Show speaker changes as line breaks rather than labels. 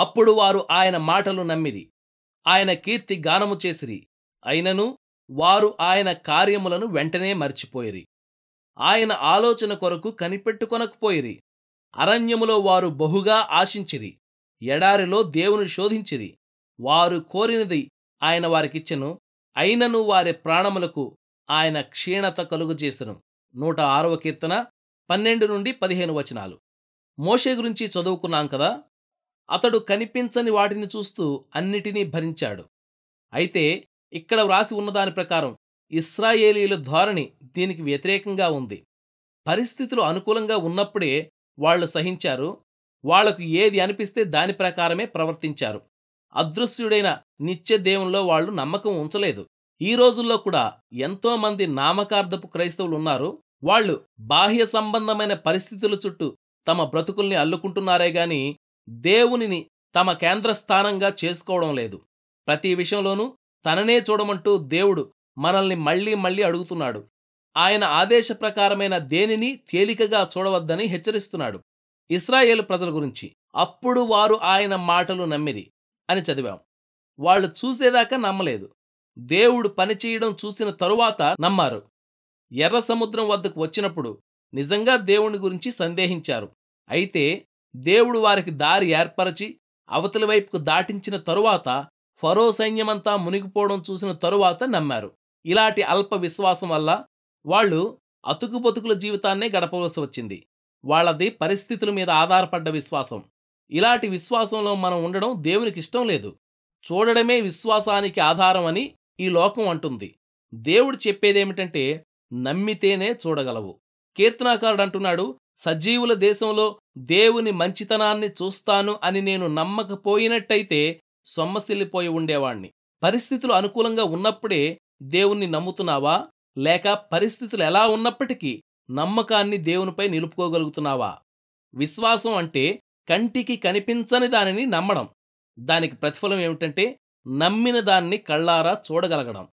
అప్పుడు వారు ఆయన మాటలు నమ్మిరి. ఆయన కీర్తి గానము చేసిరి. అయినను వారు ఆయన కార్యములను వెంటనే మర్చిపోయిరి. ఆయన ఆలోచన కొరకు కనిపెట్టుకొనకపోయిరి. అరణ్యములో వారు బహుగా ఆశించిరి. ఎడారిలో దేవుని శోధించిరి. వారు కోరినది ఆయన వారికిచ్చెను. అయినను వారి ప్రాణములకు ఆయన క్షీణత కలుగుచేసెను నూట ఆరవ కీర్తన పన్నెండు నుండి పదిహేను వచనాలు. మోషే గురించి చదువుకున్నాం కదా? అతడు కనిపించని వాటిని చూస్తూ అన్నిటినీ భరించాడు. అయితే ఇక్కడ వ్రాసి ఉన్నదాని ప్రకారం ఇస్రాయేలీల ధోరణి దీనికి వ్యతిరేకంగా ఉంది. పరిస్థితులు అనుకూలంగా ఉన్నప్పుడే వాళ్ళు సహించారు వాళ్ళకు ఏది అనిపిస్తే దాని ప్రకారమే ప్రవర్తించారు. అదృశ్యుడైన నిత్య దేవునిలో వాళ్ళు నమ్మకం ఉంచలేదు. ఈ రోజుల్లో కూడా ఎంతో మంది నామకార్థపు క్రైస్తవులు ఉన్నారు వాళ్ళు బాహ్య సంబంధమైన పరిస్థితుల చుట్టూ తమ బ్రతుకుల్ని అల్లుకుంటున్నారే గాని దేవునిని తమ కేంద్రస్థానంగా చేసుకోవడం లేదు. ప్రతి విషయంలోనూ తననే చూడమంటూ దేవుడు మనల్ని మళ్ళీ మళ్ళీ అడుగుతున్నాడు. ఆయన ఆదేశ ప్రకారమైన దేనిని తేలికగా చూడవద్దని హెచ్చరిస్తున్నాడు. ఇస్రాయేల్ ప్రజల గురించి అప్పుడు వారు ఆయన మాటలు నమ్మిరి అని చదివాం. వాళ్ళు చూసేదాకా నమ్మలేదు. దేవుడు పనిచేయడం చూసిన తరువాత నమ్మారు. ఎర్ర సముద్రం వద్దకు వచ్చినప్పుడు నిజంగా దేవుని గురించి సందేహించారు. అయితే దేవుడు వారికి దారి ఏర్పరచి అవతలి వైపుకు దాటించిన తరువాత ఫరో సైన్యమంతా మునిగిపోవడం చూసిన తరువాత నమ్మారు. ఇలాంటి అల్ప విశ్వాసం వల్ల వాళ్ళు అతుకు బతుకుల జీవితాన్నే గడపవలసి వచ్చింది. వాళ్ళది పరిస్థితుల మీద ఆధారపడ్డ విశ్వాసం. ఇలాంటి విశ్వాసంలో మనం ఉండడం దేవునికి ఇష్టం లేదు. చూడడమే విశ్వాసానికి ఆధారం అని ఈ లోకం అంటుంది. దేవుడు చెప్పేదేమిటంటే నమ్మితేనే చూడగలవు. కీర్తనాకారుడు అంటున్నాడు సజీవుల దేశంలో దేవుని మంచితనాన్ని చూస్తాను అని నేను నమ్మకపోయినట్టయితే సొమ్మసిల్లిపోయి ఉండేవాణ్ణి. పరిస్థితులు అనుకూలంగా ఉన్నప్పుడే దేవుణ్ణి నమ్ముతున్నావా? లేక పరిస్థితులు ఎలా ఉన్నప్పటికీ నమ్మకాన్ని దేవునిపై నిలుపుకోగలుగుతున్నావా? విశ్వాసం అంటే కంటికి కనిపించని దానిని నమ్మడం. దానికి ప్రతిఫలం ఏమిటంటే నమ్మిన దాన్ని కళ్ళారా చూడగలగడం.